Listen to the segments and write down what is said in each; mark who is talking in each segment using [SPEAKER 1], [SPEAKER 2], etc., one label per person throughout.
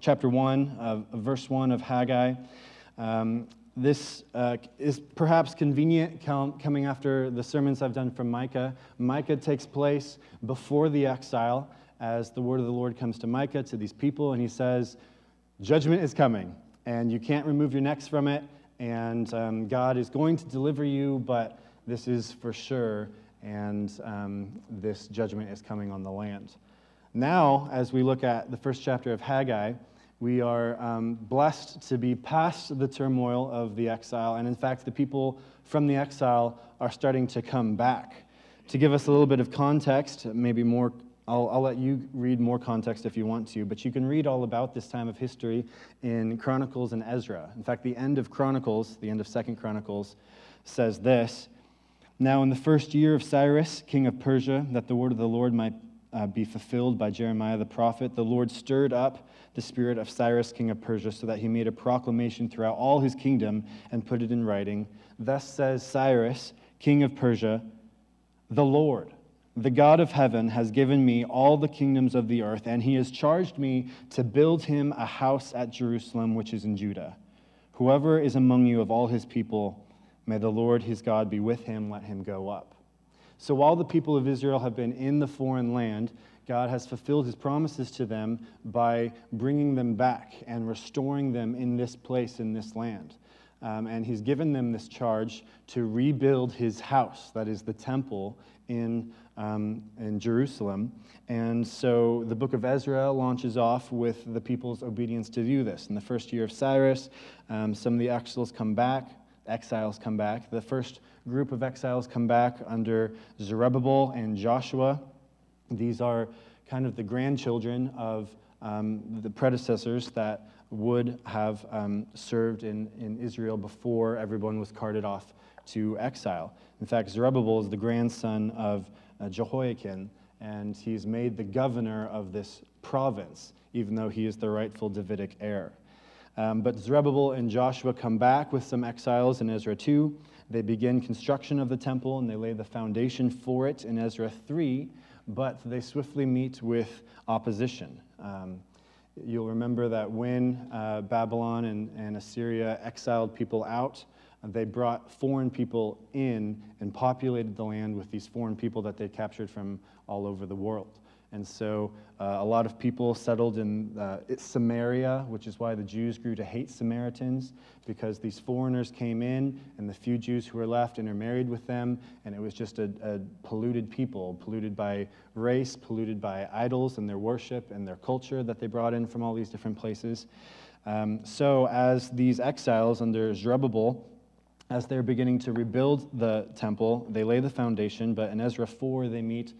[SPEAKER 1] chapter 1, uh, verse 1 of Haggai. Um, this uh, is perhaps convenient coming after the sermons I've done from Micah. Micah takes place before the exile as the word of the Lord comes to Micah, to these people, and he says, Judgment is coming, and you can't remove your necks from it, and um, God is going to deliver you, but this is for sure, and um, this judgment is coming on the land. Now, as we look at the first chapter of Haggai, we are um, blessed to be past the turmoil of the exile. And in fact, the people from the exile are starting to come back. To give us a little bit of context, maybe more, I'll, I'll let you read more context if you want to, but you can read all about this time of history in Chronicles and Ezra. In fact, the end of Chronicles, the end of Second Chronicles, says this Now, in the first year of Cyrus, king of Persia, that the word of the Lord might uh, be fulfilled by Jeremiah the prophet, the Lord stirred up the spirit of Cyrus, king of Persia, so that he made a proclamation throughout all his kingdom and put it in writing. Thus says Cyrus, king of Persia, the Lord, the God of heaven, has given me all the kingdoms of the earth, and he has charged me to build him a house at Jerusalem, which is in Judah. Whoever is among you of all his people, may the Lord his God be with him, let him go up. So while the people of Israel have been in the foreign land, God has fulfilled his promises to them by bringing them back and restoring them in this place, in this land. Um, and he's given them this charge to rebuild his house, that is the temple in, um, in Jerusalem. And so the book of Ezra launches off with the people's obedience to do this. In the first year of Cyrus, um, some of the exiles come back. Exiles come back. The first group of exiles come back under Zerubbabel and Joshua. These are kind of the grandchildren of um, the predecessors that would have um, served in, in Israel before everyone was carted off to exile. In fact, Zerubbabel is the grandson of uh, Jehoiakim, and he's made the governor of this province, even though he is the rightful Davidic heir. Um, but Zerubbabel and Joshua come back with some exiles in Ezra 2. They begin construction of the temple and they lay the foundation for it in Ezra 3, but they swiftly meet with opposition. Um, you'll remember that when uh, Babylon and, and Assyria exiled people out, they brought foreign people in and populated the land with these foreign people that they captured from all over the world. And so uh, a lot of people settled in uh, Samaria, which is why the Jews grew to hate Samaritans, because these foreigners came in, and the few Jews who were left intermarried with them, and it was just a, a polluted people, polluted by race, polluted by idols and their worship and their culture that they brought in from all these different places. Um, so, as these exiles under Zerubbabel, as they're beginning to rebuild the temple, they lay the foundation, but in Ezra 4, they meet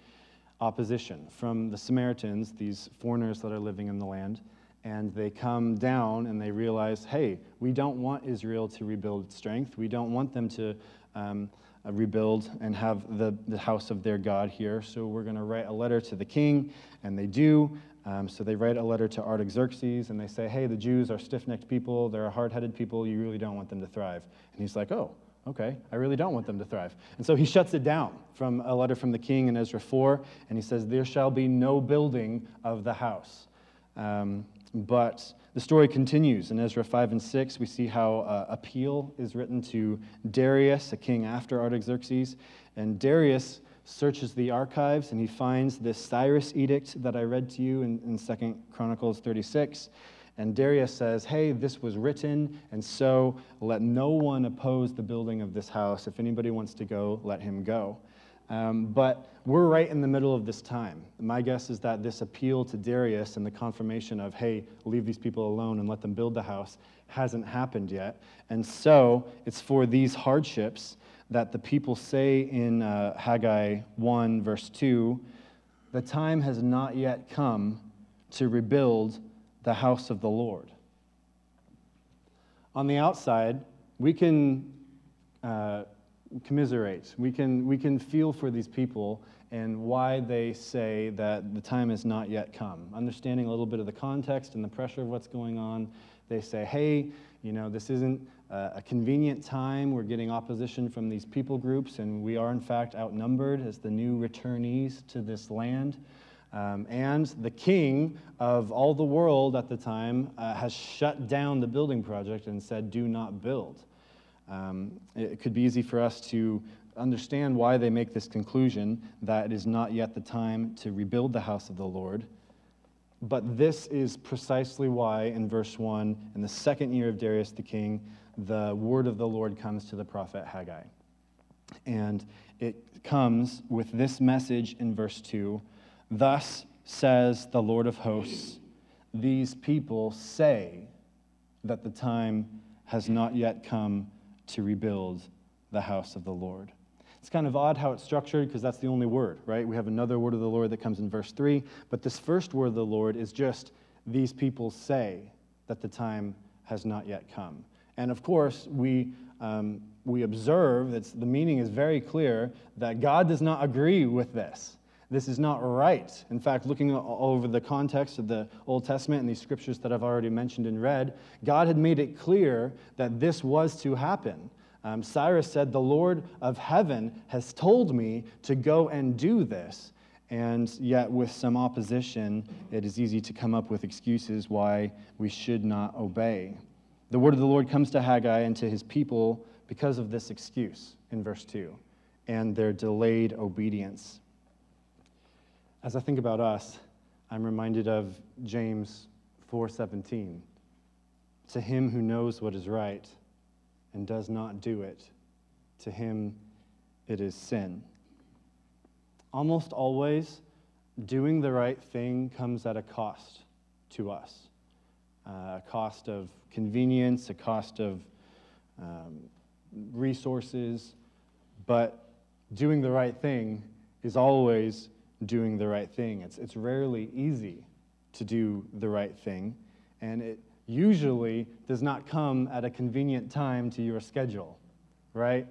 [SPEAKER 1] opposition from the Samaritans, these foreigners that are living in the land. And they come down and they realize, hey, we don't want Israel to rebuild its strength. We don't want them to um, uh, rebuild and have the, the house of their God here. So we're going to write a letter to the king. And they do. Um, so they write a letter to Artaxerxes and they say, hey, the Jews are stiff necked people. They're a hard headed people. You really don't want them to thrive. And he's like, oh, okay, I really don't want them to thrive. And so he shuts it down from a letter from the king in Ezra 4, and he says, There shall be no building of the house. Um, but the story continues. In Ezra 5 and 6, we see how uh, appeal is written to Darius, a king after Artaxerxes. And Darius searches the archives and he finds this Cyrus edict that I read to you in, in 2 Chronicles 36. And Darius says, Hey, this was written, and so let no one oppose the building of this house. If anybody wants to go, let him go. Um, but we're right in the middle of this time. My guess is that this appeal to Darius and the confirmation of, hey, leave these people alone and let them build the house hasn't happened yet. And so it's for these hardships that the people say in uh, Haggai 1, verse 2, the time has not yet come to rebuild the house of the Lord. On the outside, we can uh, commiserate. We can, we can feel for these people and why they say that the time has not yet come. Understanding a little bit of the context and the pressure of what's going on, they say, hey, you know, this isn't a convenient time. We're getting opposition from these people groups, and we are, in fact, outnumbered as the new returnees to this land. Um, and the king of all the world at the time uh, has shut down the building project and said, do not build. Um, it could be easy for us to understand why they make this conclusion that it is not yet the time to rebuild the house of the Lord. But this is precisely why, in verse 1, in the second year of Darius the king, the word of the Lord comes to the prophet Haggai. And it comes with this message in verse 2 Thus says the Lord of hosts, these people say that the time has not yet come to rebuild the house of the Lord. It's kind of odd how it's structured because that's the only word, right? We have another word of the Lord that comes in verse 3, but this first word of the Lord is just these people say that the time has not yet come. And of course, we, um, we observe that the meaning is very clear that God does not agree with this. This is not right. In fact, looking over the context of the Old Testament and these scriptures that I've already mentioned and read, God had made it clear that this was to happen. Um, Cyrus said, The Lord of heaven has told me to go and do this. And yet, with some opposition, it is easy to come up with excuses why we should not obey. The word of the Lord comes to Haggai and to his people because of this excuse in verse 2 and their delayed obedience. As I think about us, I'm reminded of James 4:17. To him who knows what is right and does not do it, to him it is sin. Almost always, doing the right thing comes at a cost to us uh, a cost of convenience, a cost of um, resources, but doing the right thing is always doing the right thing. It's, it's rarely easy to do the right thing, and it usually does not come at a convenient time to your schedule, right?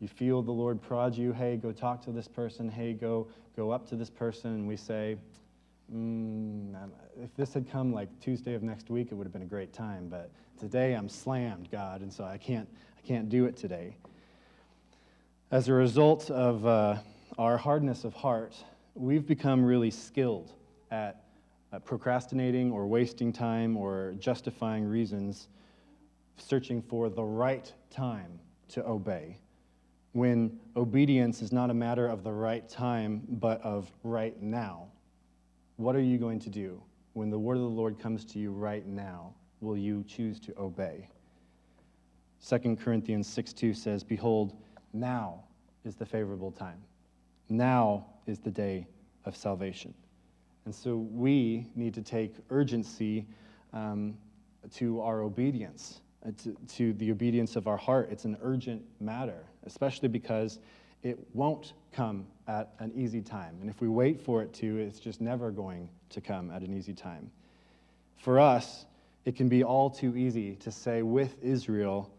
[SPEAKER 1] You feel the Lord prod you, hey, go talk to this person, hey, go, go up to this person, and we say, mm, if this had come like Tuesday of next week, it would have been a great time, but today I'm slammed, God, and so I can't, I can't do it today. As a result of uh, our hardness of heart, we've become really skilled at uh, procrastinating or wasting time or justifying reasons, searching for the right time to obey. When obedience is not a matter of the right time, but of right now. What are you going to do when the word of the Lord comes to you right now? Will you choose to obey? 2 Corinthians 6 2 says, Behold, now is the favorable time. Now is the day of salvation. And so we need to take urgency um, to our obedience, uh, to, to the obedience of our heart. It's an urgent matter, especially because it won't come at an easy time. And if we wait for it to, it's just never going to come at an easy time. For us, it can be all too easy to say with Israel,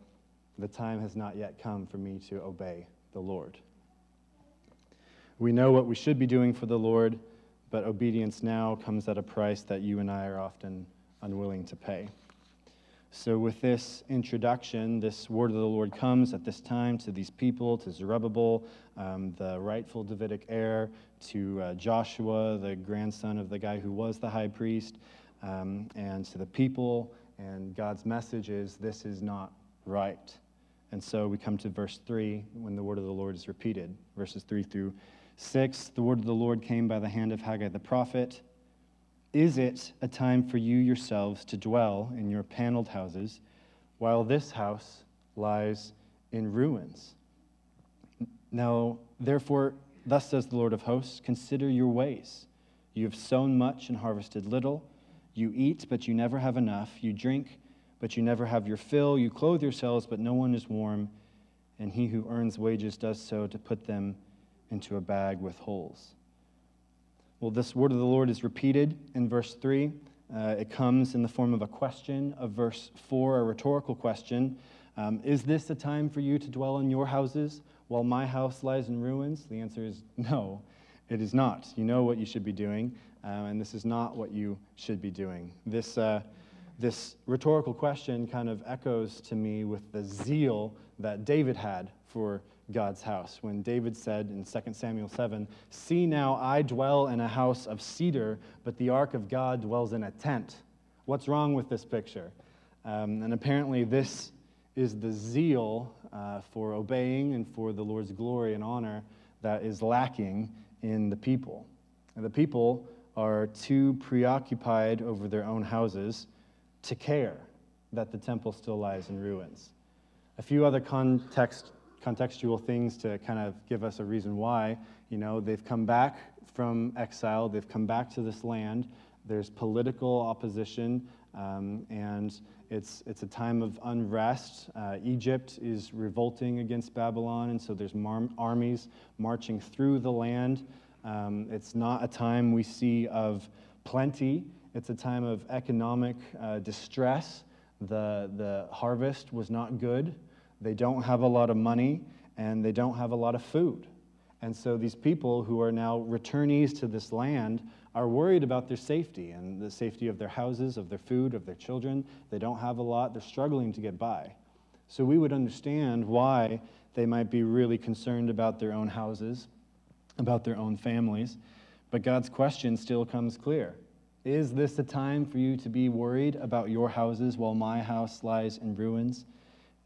[SPEAKER 1] the time has not yet come for me to obey the Lord. We know what we should be doing for the Lord, but obedience now comes at a price that you and I are often unwilling to pay. So, with this introduction, this word of the Lord comes at this time to these people, to Zerubbabel, um, the rightful Davidic heir, to uh, Joshua, the grandson of the guy who was the high priest, um, and to the people. And God's message is this is not right. And so we come to verse 3 when the word of the Lord is repeated, verses 3 through 6, the word of the Lord came by the hand of Haggai the prophet. Is it a time for you yourselves to dwell in your paneled houses, while this house lies in ruins? Now, therefore, thus says the Lord of hosts consider your ways. You have sown much and harvested little. You eat, but you never have enough. You drink, but you never have your fill. You clothe yourselves, but no one is warm. And he who earns wages does so to put them into a bag with holes. Well, this word of the Lord is repeated in verse 3. Uh, it comes in the form of a question of verse 4, a rhetorical question. Um, is this a time for you to dwell in your houses while my house lies in ruins? The answer is no, it is not. You know what you should be doing, um, and this is not what you should be doing. This, uh, this rhetorical question kind of echoes to me with the zeal that David had for God's house. When David said in 2 Samuel 7, See now, I dwell in a house of cedar, but the ark of God dwells in a tent. What's wrong with this picture? Um, and apparently, this is the zeal uh, for obeying and for the Lord's glory and honor that is lacking in the people. And the people are too preoccupied over their own houses to care that the temple still lies in ruins. A few other context, contextual things to kind of give us a reason why. You know, they've come back from exile, they've come back to this land. There's political opposition, um, and it's, it's a time of unrest. Uh, Egypt is revolting against Babylon, and so there's mar- armies marching through the land. Um, it's not a time we see of plenty, it's a time of economic uh, distress. The, the harvest was not good. They don't have a lot of money, and they don't have a lot of food. And so these people who are now returnees to this land are worried about their safety and the safety of their houses, of their food, of their children. They don't have a lot, they're struggling to get by. So we would understand why they might be really concerned about their own houses, about their own families. But God's question still comes clear Is this a time for you to be worried about your houses while my house lies in ruins?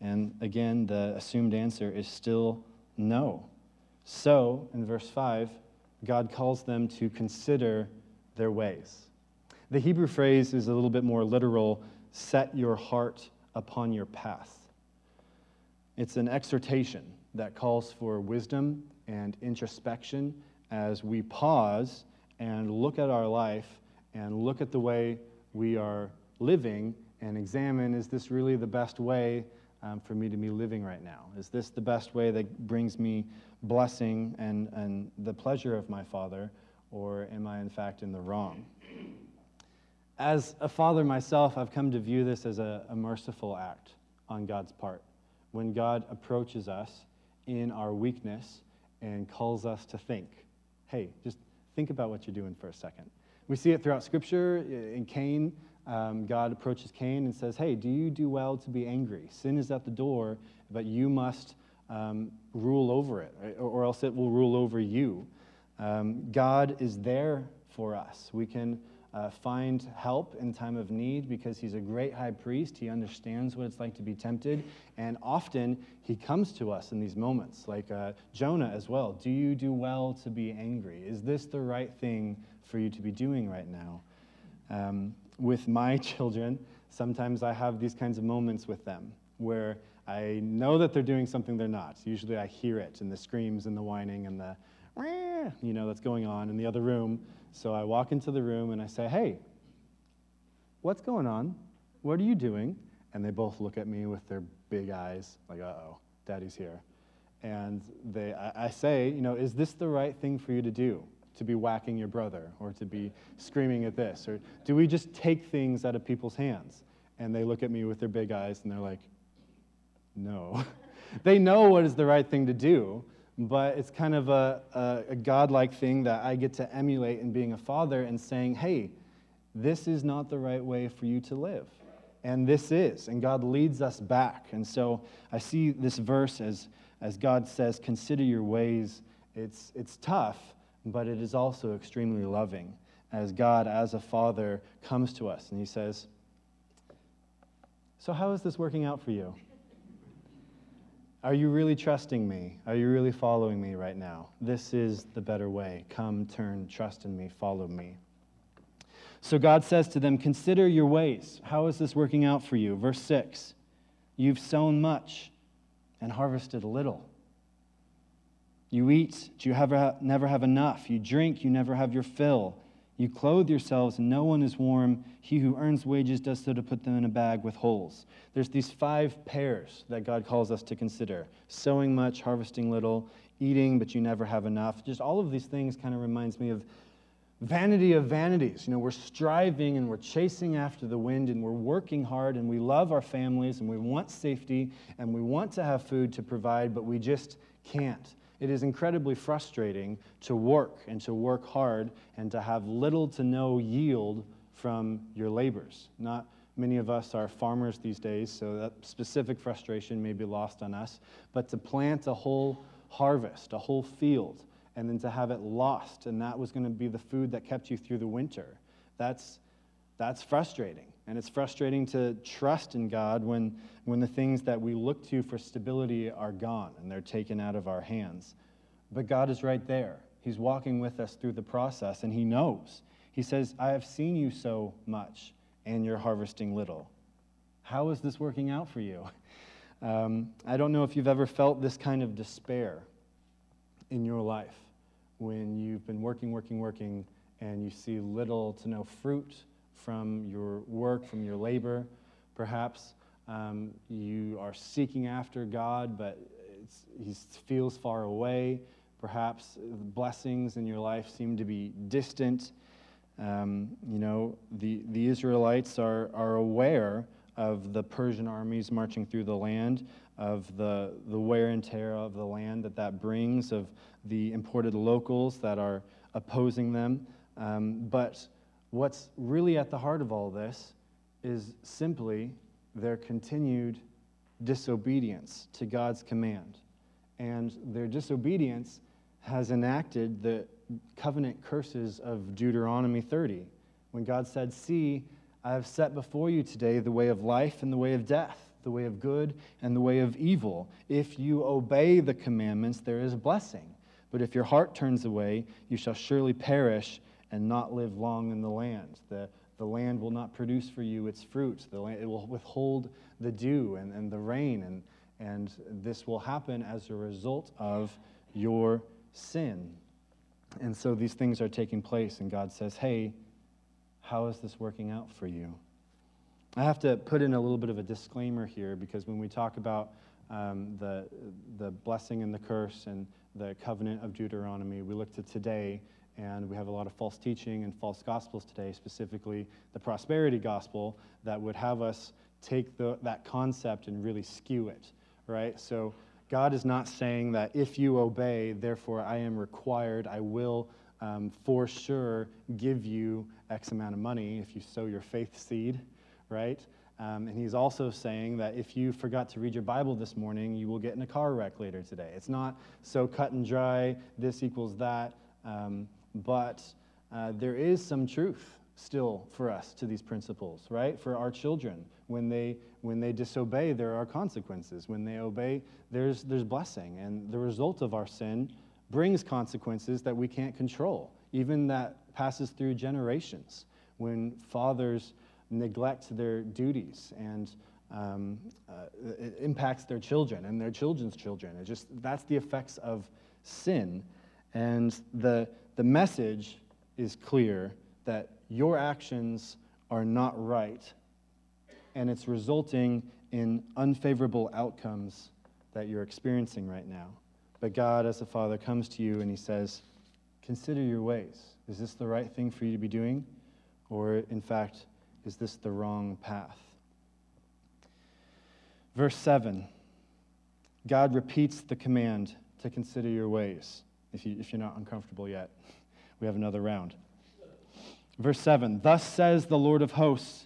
[SPEAKER 1] And again, the assumed answer is still no. So, in verse 5, God calls them to consider their ways. The Hebrew phrase is a little bit more literal set your heart upon your path. It's an exhortation that calls for wisdom and introspection as we pause and look at our life and look at the way we are living and examine is this really the best way um, for me to be living right now? Is this the best way that brings me blessing and, and the pleasure of my Father, or am I in fact in the wrong? As a father myself, I've come to view this as a, a merciful act on God's part. When God approaches us in our weakness and calls us to think, hey, just think about what you're doing for a second. We see it throughout Scripture. In Cain, um, God approaches Cain and says, Hey, do you do well to be angry? Sin is at the door, but you must um, rule over it, or, or, else it will rule over you. Um, God is there for us. We can uh, find help in time of need because he's a great high priest. He understands what it's like to be tempted. And often he comes to us in these moments, like uh, Jonah as well. Do you do well to be angry? Is this the right thing for you to be doing right now? Um, with my children, sometimes I have these kinds of moments with them where I know that they're doing something they're not. Usually I hear it in the screams and the whining and the, you know, that's going on in the other room. So I walk into the room and I say, hey, what's going on? What are you doing? And they both look at me with their big eyes, like, uh oh, daddy's here. And they, I, I say, you know, is this the right thing for you to do? To be whacking your brother or to be screaming at this? Or do we just take things out of people's hands? And they look at me with their big eyes and they're like, no. they know what is the right thing to do, but it's kind of a, a, a godlike thing that I get to emulate in being a father and saying, hey, this is not the right way for you to live. And this is. And God leads us back. And so I see this verse as, as God says, consider your ways. It's, it's tough, but it is also extremely loving as God, as a father, comes to us and he says, So, how is this working out for you? Are you really trusting me? Are you really following me right now? This is the better way. Come, turn, trust in me, follow me. So God says to them, Consider your ways. How is this working out for you? Verse 6 You've sown much and harvested a little. You eat, you have, never have enough. You drink, you never have your fill. You clothe yourselves, and no one is warm. He who earns wages does so to put them in a bag with holes. There's these five pairs that God calls us to consider sowing much, harvesting little, eating, but you never have enough. Just all of these things kind of reminds me of vanity of vanities. You know, we're striving and we're chasing after the wind and we're working hard and we love our families and we want safety and we want to have food to provide, but we just can't it is incredibly frustrating to work and to work hard and to have little to no yield from your labors. Not many of us are farmers these days, so that specific frustration may be lost on us. But to plant a whole harvest, a whole field, and then to have it lost, and that was going to be the food that kept you through the winter. That's, that's frustrating. And it's frustrating to trust in God when, when the things that we look to for stability are gone and they're taken out of our hands. But God is right there. He's walking with us through the process, and He knows. He says, I have seen you sow much, and you're harvesting little. How is this working out for you? Um, I don't know if you've ever felt this kind of despair in your life when you've been working, working, working, and you see little to no fruit from your work, from your labor. Perhaps um, you are seeking after God, but He feels far away. Perhaps blessings in your life seem to be distant. Um, you know, the, the Israelites are, are aware of the Persian armies marching through the land, of the, the wear and tear of the land that that brings, of the imported locals that are opposing them. Um, but what's really at the heart of all this is simply their continued disobedience to God's command. And their disobedience has enacted the covenant curses of Deuteronomy 30, when God said, See, I have set before you today the way of life and the way of death, the way of good and the way of evil. If you obey the commandments, there is a blessing. But if your heart turns away, you shall surely perish and not live long in the land. The, the land will not produce for you its fruits. The land, it will withhold the dew and, and the rain. And, and this will happen as a result of your sin. And so these things are taking place, and God says, Hey, how is this working out for you? I have to put in a little bit of a disclaimer here because when we talk about um, the, the blessing and the curse and the covenant of Deuteronomy, we look to today and we have a lot of false teaching and false gospels today, specifically the prosperity gospel, that would have us take the, that concept and really skew it, right? So God is not saying that if you obey, therefore I am required, I will um, for sure give you X amount of money if you sow your faith seed, right? Um, and he's also saying that if you forgot to read your Bible this morning, you will get in a car wreck later today. It's not so cut and dry, this equals that, um, but uh, there is some truth still for us to these principles, right? For our children. When they, when they disobey, there are consequences. When they obey, there's, there's blessing. And the result of our sin brings consequences that we can't control, even that passes through generations. When fathers neglect their duties and um, uh, it impacts their children and their children's children. It just that's the effects of sin, and the the message is clear that your actions are not right, and it's resulting in unfavorable outcomes that you're experiencing right now. But God, as a father, comes to you and he says, Consider your ways. Is this the right thing for you to be doing? Or, in fact, is this the wrong path? Verse 7 God repeats the command to consider your ways, if, you, if you're not uncomfortable yet. We have another round. Verse 7 Thus says the Lord of hosts,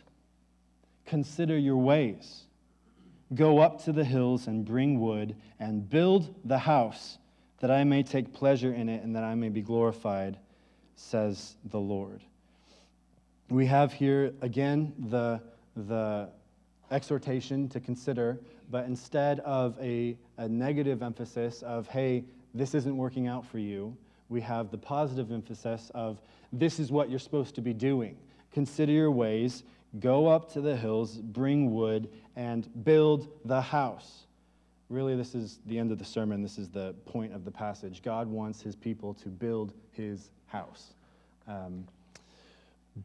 [SPEAKER 1] consider your ways Go up to the hills and bring wood and build the house, that I may take pleasure in it and that I may be glorified, says the Lord. We have here again the, the exhortation to consider, but instead of a, a negative emphasis of, hey, this isn't working out for you, we have the positive emphasis of, this is what you're supposed to be doing. Consider your ways, Go up to the hills, bring wood, and build the house. Really, this is the end of the sermon. This is the point of the passage. God wants his people to build his house. Um,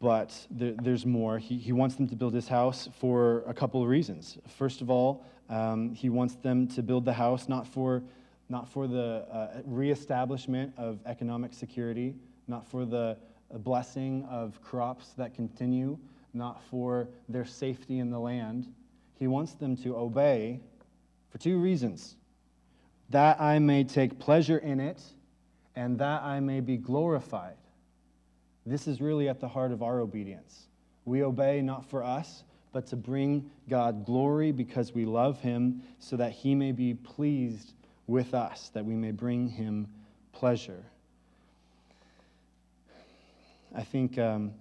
[SPEAKER 1] but there, there's more. He, he wants them to build his house for a couple of reasons. First of all, um, he wants them to build the house not for, not for the uh, reestablishment of economic security, not for the blessing of crops that continue, not for their safety in the land. He wants them to obey for two reasons that I may take pleasure in it, and that I may be glorified. This is really at the heart of our obedience. We obey not for us, but to bring God glory because we love Him, so that He may be pleased with us, that we may bring him pleasure. I think um,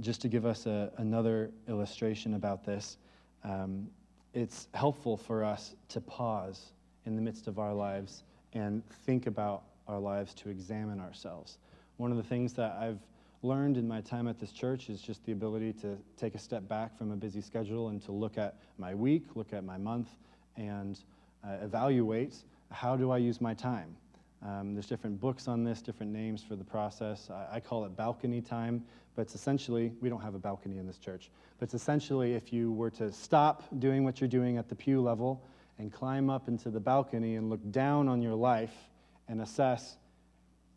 [SPEAKER 1] just to give us a, another illustration about this, um, it's helpful for us to pause in the midst of our lives and think about our lives to examine ourselves. One of the things that I've learned in my time at this church is just the ability to take a step back from a busy schedule and to look at my week, look at my month, and uh, evaluate how do I use my time. Um, there's different books on this, different names for the process. I, I, call it balcony time, but it's essentially, we don't have a balcony in this church, but it's essentially if you were to stop doing what you're doing at the pew level and climb up into the balcony and look down on your life and assess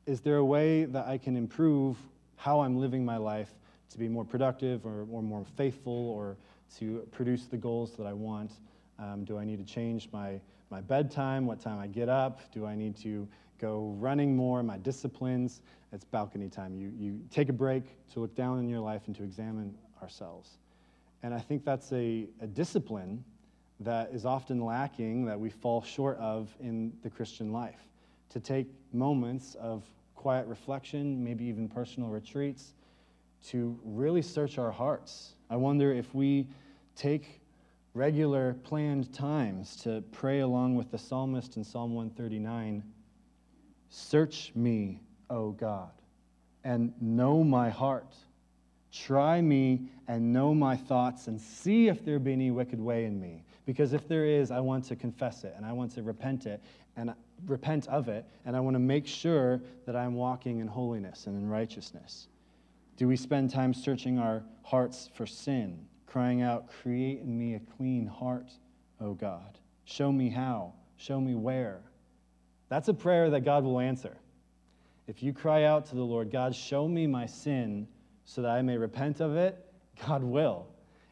[SPEAKER 1] is there a way that I can improve how I'm living my life to be more productive or, or more faithful or to produce the goals that I want? Um, do I need to change my, my bedtime, what time I get up? Do I need to go running more, my disciplines? It's balcony time. You, you take a break to look down in your life and to examine ourselves. And I think that's a, a discipline that is often lacking, that we fall short of in the Christian life. To take moments of quiet reflection, maybe even personal retreats, to really search our hearts. I wonder if we take regular planned times to pray along with the psalmist in Psalm 139 Search me, O God, and know my heart. Try me and know my thoughts and see if there be any wicked way in me. Because if there is, I want to confess it and I want to repent it and repent of it, and I want to make sure that I'm walking in holiness and in righteousness. Do we spend time searching our hearts for sin, crying out, Create in me a clean heart, O God? Show me how, show me where. That's a prayer that God will answer. If you cry out to the Lord, God, show me my sin so that I may repent of it, God will.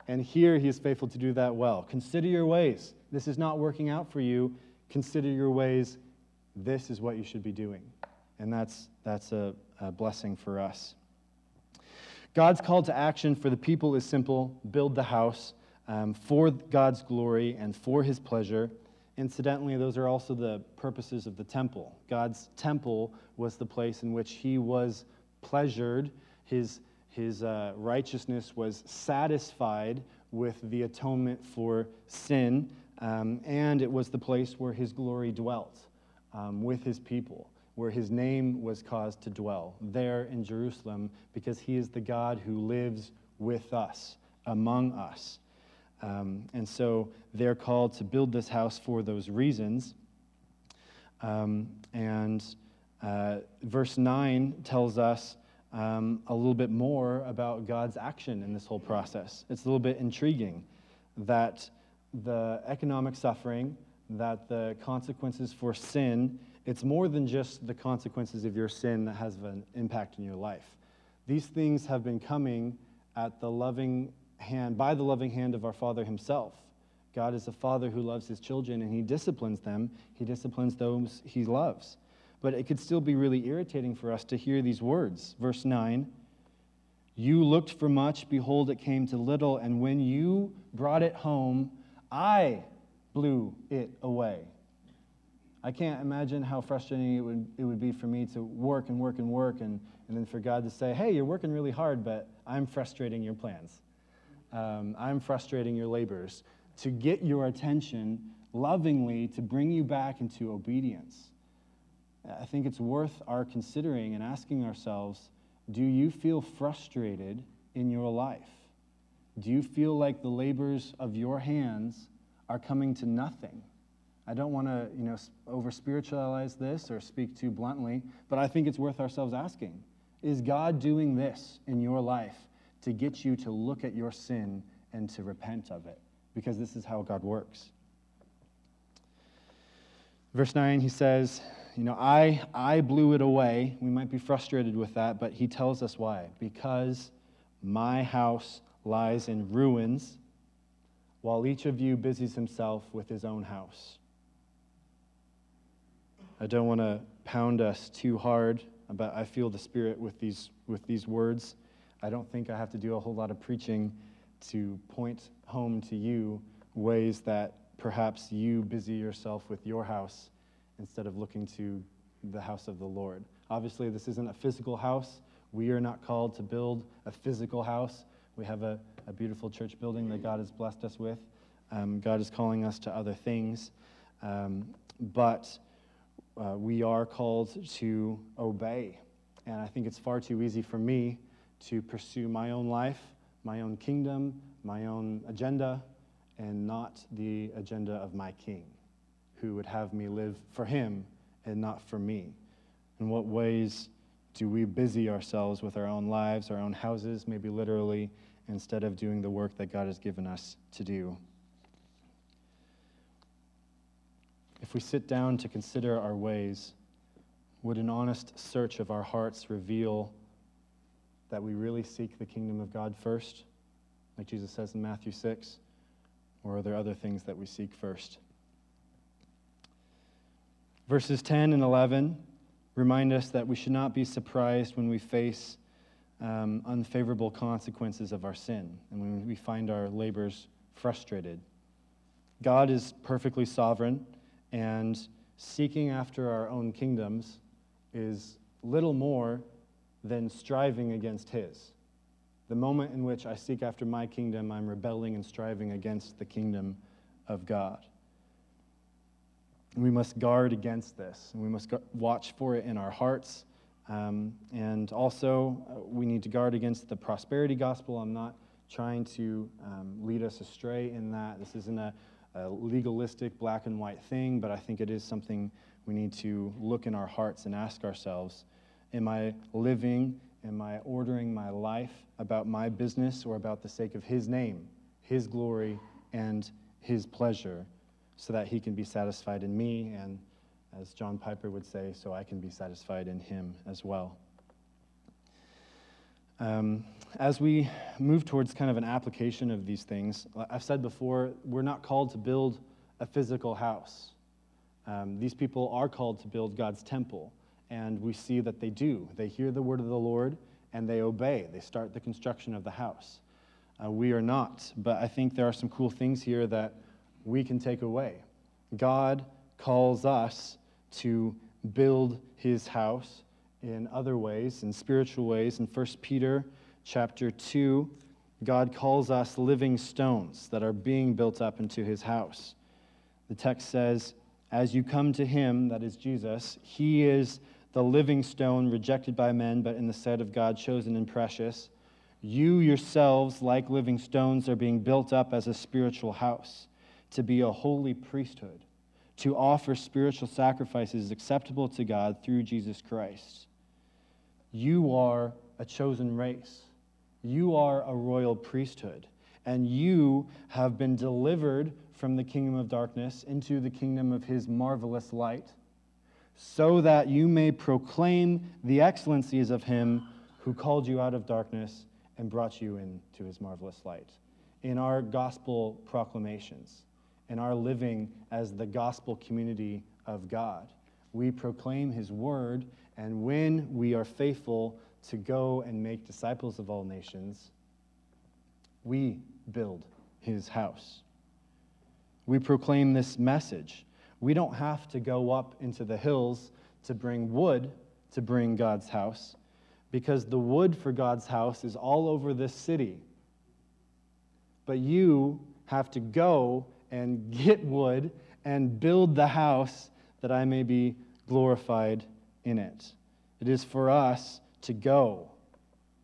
[SPEAKER 1] And here he is faithful to do that well. Consider your ways. This is not working out for you. Consider your ways. This is what you should be doing. And that's, that's a, a blessing for us. God's call to action for the people is simple build the house um, for God's glory and for his pleasure. Incidentally, those are also the purposes of the temple. God's temple was the place in which he was pleasured, his, his uh, righteousness was satisfied with the atonement for sin, um, and it was the place where his glory dwelt um, with his people, where his name was caused to dwell, there in Jerusalem, because he is the God who lives with us, among us. Um, and so they're called to build this house for those reasons. Um, and uh, verse 9 tells us um, a little bit more about God's action in this whole process. It's a little bit intriguing that the economic suffering, that the consequences for sin, it's more than just the consequences of your sin that has an impact in your life. These things have been coming at the loving hand, by the loving hand of our Father Himself. God is a Father who loves His children and He disciplines them. He disciplines those He loves. But it could still be really irritating for us to hear these words. Verse 9 You looked for much, behold, it came to little, and when you brought it home, I blew it away. I can't imagine how frustrating it would, it would be for me to work and work and work, and, and then for God to say, Hey, you're working really hard, but I'm frustrating your plans um, I'm frustrating your labors, to get your attention lovingly to bring you back into obedience. I think it's worth our considering and asking ourselves do you feel frustrated in your life? Do you feel like the labors of your hands are coming to nothing? I don't want to, you know, over spiritualize this or speak too bluntly, but I think it's worth ourselves asking. Is God doing this in your life to get you to look at your sin and to repent of it, because this is how God works. Verse 9, he says, You know, I, I blew it away. We might be frustrated with that, but he tells us why. Because my house lies in ruins, while each of you busies himself with his own house. I don't want to pound us too hard, but I feel the Spirit with these, with these words. I don't think I have to do a whole lot of preaching to point home to you ways that perhaps you busy yourself with your house instead of looking to the house of the Lord. Obviously, this isn't a physical house. We are not called to build a physical house. We have a, a beautiful church building that God has blessed us with. Um, God is calling us to other things. Um, but uh, we are called to obey. And I think it's far too easy for me to pursue my own life, my own kingdom, my own agenda, and not the agenda of my king, who would have me live for him and not for me. In what ways do we busy ourselves with our own lives, our own houses, maybe literally, instead of doing the work that God has given us to do? If we sit down to consider our ways, would an honest search of our hearts reveal that we really seek the kingdom of God first, like Jesus says in Matthew 6? Or are there other things that we seek first? Verses 10 and 11 remind us that we should not be surprised when we face um, unfavorable consequences of our sin and when we find our labors frustrated. God is perfectly sovereign, and seeking after our own kingdoms is little more than striving against His. The moment in which I seek after my kingdom, I'm rebelling and striving against the kingdom of God. We must guard against this, and we must watch for it in our hearts. Um, and also, uh, we need to guard against the prosperity gospel. I'm not trying to um, lead us astray in that. This isn't a, a legalistic black and white thing, but I think it is something we need to look in our hearts and ask ourselves Am I living Am I ordering my life about my business or about the sake of His name, His glory, and His pleasure, so that He can be satisfied in me, and as John Piper would say, so I can be satisfied in Him as well? Um, as we move towards kind of an application of these things, I've said before, we're not called to build a physical house. Um, these people are called to build God's temple and we see that they do. They hear the word of the Lord and they obey. They start the construction of the house. Uh, we are not, but I think there are some cool things here that we can take away. God calls us to build his house in other ways, in spiritual ways. In 1 Peter chapter 2, God calls us living stones that are being built up into his house. The text says, As you come to him, that is Jesus, he is the living stone rejected by men, but in the sight of God chosen and precious. You yourselves, like living stones, are being built up as a spiritual house to be a holy priesthood, to offer spiritual sacrifices acceptable to God through Jesus Christ. You are a chosen race, you are a royal priesthood, and you have been delivered from the kingdom of darkness into the kingdom of his marvelous light so that you may proclaim the excellencies of him who called you out of darkness and brought you into his marvelous light. In our gospel proclamations, in our living as the gospel community of God, we proclaim his word, and when we are faithful to go and make disciples of all nations, we build his house. We proclaim this message we don't have to go up into the hills to bring wood to bring God's house because the wood for God's house is all over this city. But you have to go and get wood and build the house that I may be glorified in it. It is for us to go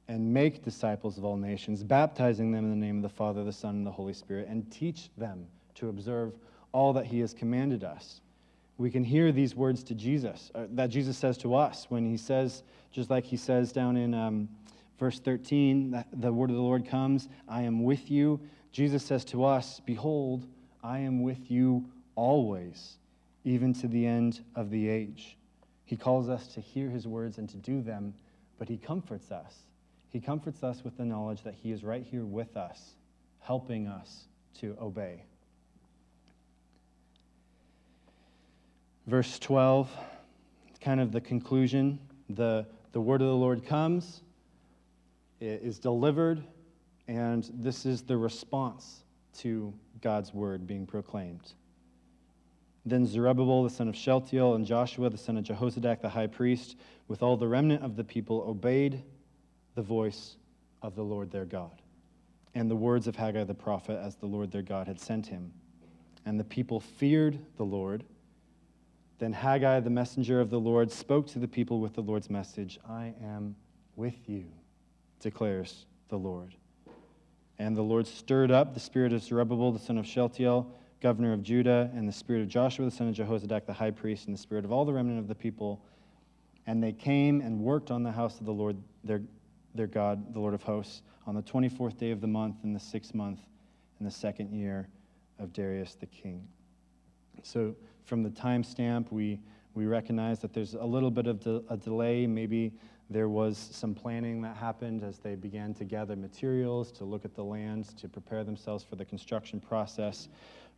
[SPEAKER 1] and make disciples of all nations, baptizing them in the name of the Father, the Son, and the Holy Spirit, and teach them to observe all that he has commanded us. We can hear these words to Jesus, uh, that Jesus says to us when he says, just like he says down in um, verse 13, that the word of the Lord comes, I am with you. Jesus says to us, Behold, I am with you always, even to the end of the age. He calls us to hear his words and to do them, but he comforts us. He comforts us with the knowledge that he is right here with us, helping us to obey. Verse 12, kind of the conclusion. The, the word of the Lord comes, it is delivered, and this is the response to God's word being proclaimed. Then Zerubbabel the son of Shealtiel and Joshua the son of Jehozadak the high priest, with all the remnant of the people, obeyed the voice of the Lord their God and the words of Haggai the prophet as the Lord their God had sent him. And the people feared the Lord. Then Haggai, the messenger of the Lord, spoke to the people with the Lord's message I am with you, declares the Lord. And the Lord stirred up the spirit of Zerubbabel, the son of Shealtiel, governor of Judah, and the spirit of Joshua, the son of Jehozadak, the high priest, and the spirit of all the remnant of the people. And they came and worked on the house of the Lord their, their God, the Lord of hosts, on the 24th day of the month in the sixth month in the second year of Darius the king. So, from the timestamp, we, we recognize that there's a little bit of de- a delay. Maybe there was some planning that happened as they began to gather materials, to look at the lands, to prepare themselves for the construction process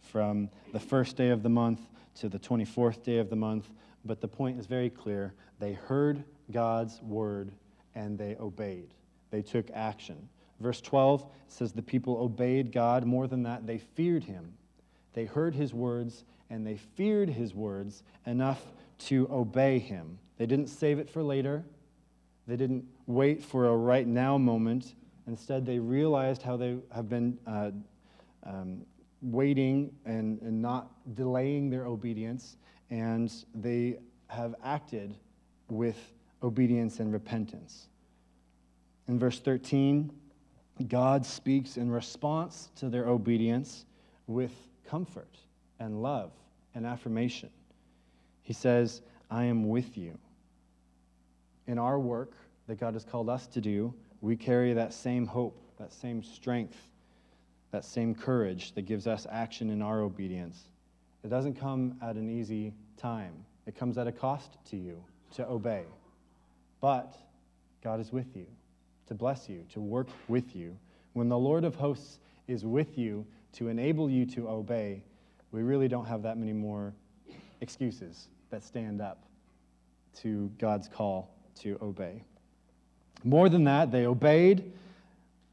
[SPEAKER 1] from the first day of the month to the 24th day of the month. But the point is very clear. They heard God's word and they obeyed, they took action. Verse 12 says, The people obeyed God. More than that, they feared him. They heard his words and they feared his words enough to obey him. They didn't save it for later, they didn't wait for a right now moment. Instead, they realized how they have been uh, um, waiting and, and not delaying their obedience, and they have acted with obedience and repentance. In verse 13, God speaks in response to their obedience with comfort and love and affirmation. He says, I am with you. In our work that God has called us to do, we carry that same hope, that same strength, that same courage that gives us action in our obedience. It doesn't come at an easy time, it comes at a cost to you to obey. But God is with you to bless you, to work with you. When the Lord of hosts is with you to enable you to obey, we really don't have that many more excuses that stand up to God's call to obey. More than that, they obeyed,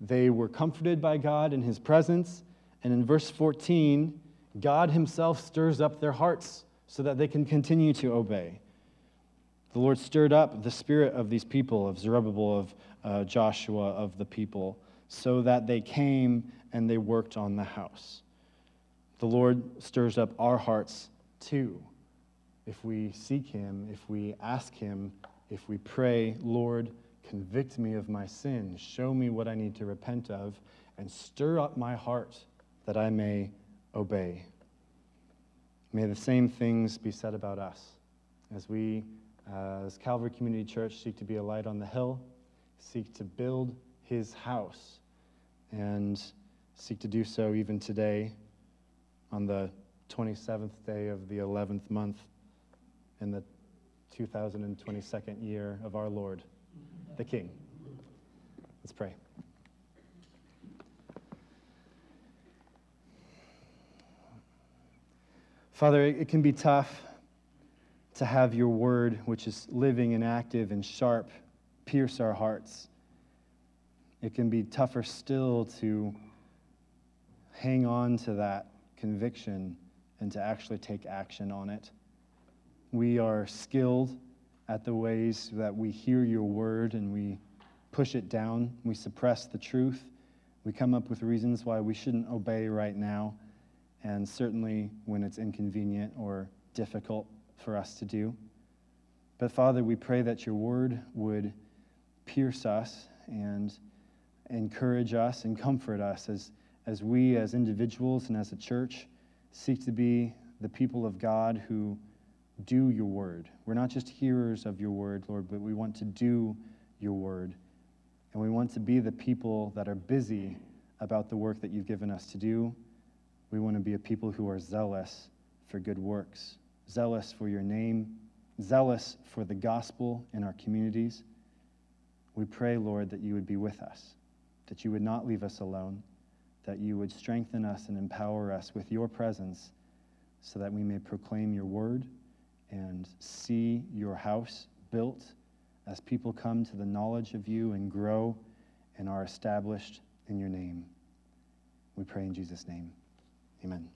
[SPEAKER 1] they were comforted by God in his presence, and in verse 14, God himself stirs up their hearts so that they can continue to obey. The Lord stirred up the spirit of these people, of Zerubbabel, of uh, Joshua, of the people, so that they came and they worked on the house. The Lord stirs up our hearts too. If we seek Him, if we ask Him, if we pray, Lord, convict me of my sin, show me what I need to repent of, and stir up my heart that I may obey. May the same things be said about us as we uh, as Calvary Community Church, seek to be a light on the hill, seek to build his house, and seek to do so even today on the 27th day of the 11th month in the 2022nd year of our Lord, the King. Let's pray. Father, it can be tough to have your word, which is living and active and sharp, pierce our hearts. It can be tougher still to hang on to that conviction and to actually take action on it. We are skilled at the ways that we hear your word and we push it down, we suppress the truth, we come up with reasons why we shouldn't obey right now, and certainly when it's inconvenient or difficult for us to do. But Father, we pray that your word would pierce us and encourage us and comfort us as, as we, as individuals and as a church, seek to be the people of God who do your word. We're not just hearers of your word, Lord, but we want to do your word. And we want to be the people that are busy about the work that you've given us to do. We want to be a people who are zealous for good works zealous for your name, zealous for the gospel in our communities. We pray, Lord, that you would be with us, that you would not leave us alone, that you would strengthen us and empower us with your presence so that we may proclaim your word and see your house built as people come to the knowledge of you and grow and are established in your name. We pray in Jesus' name. Amen.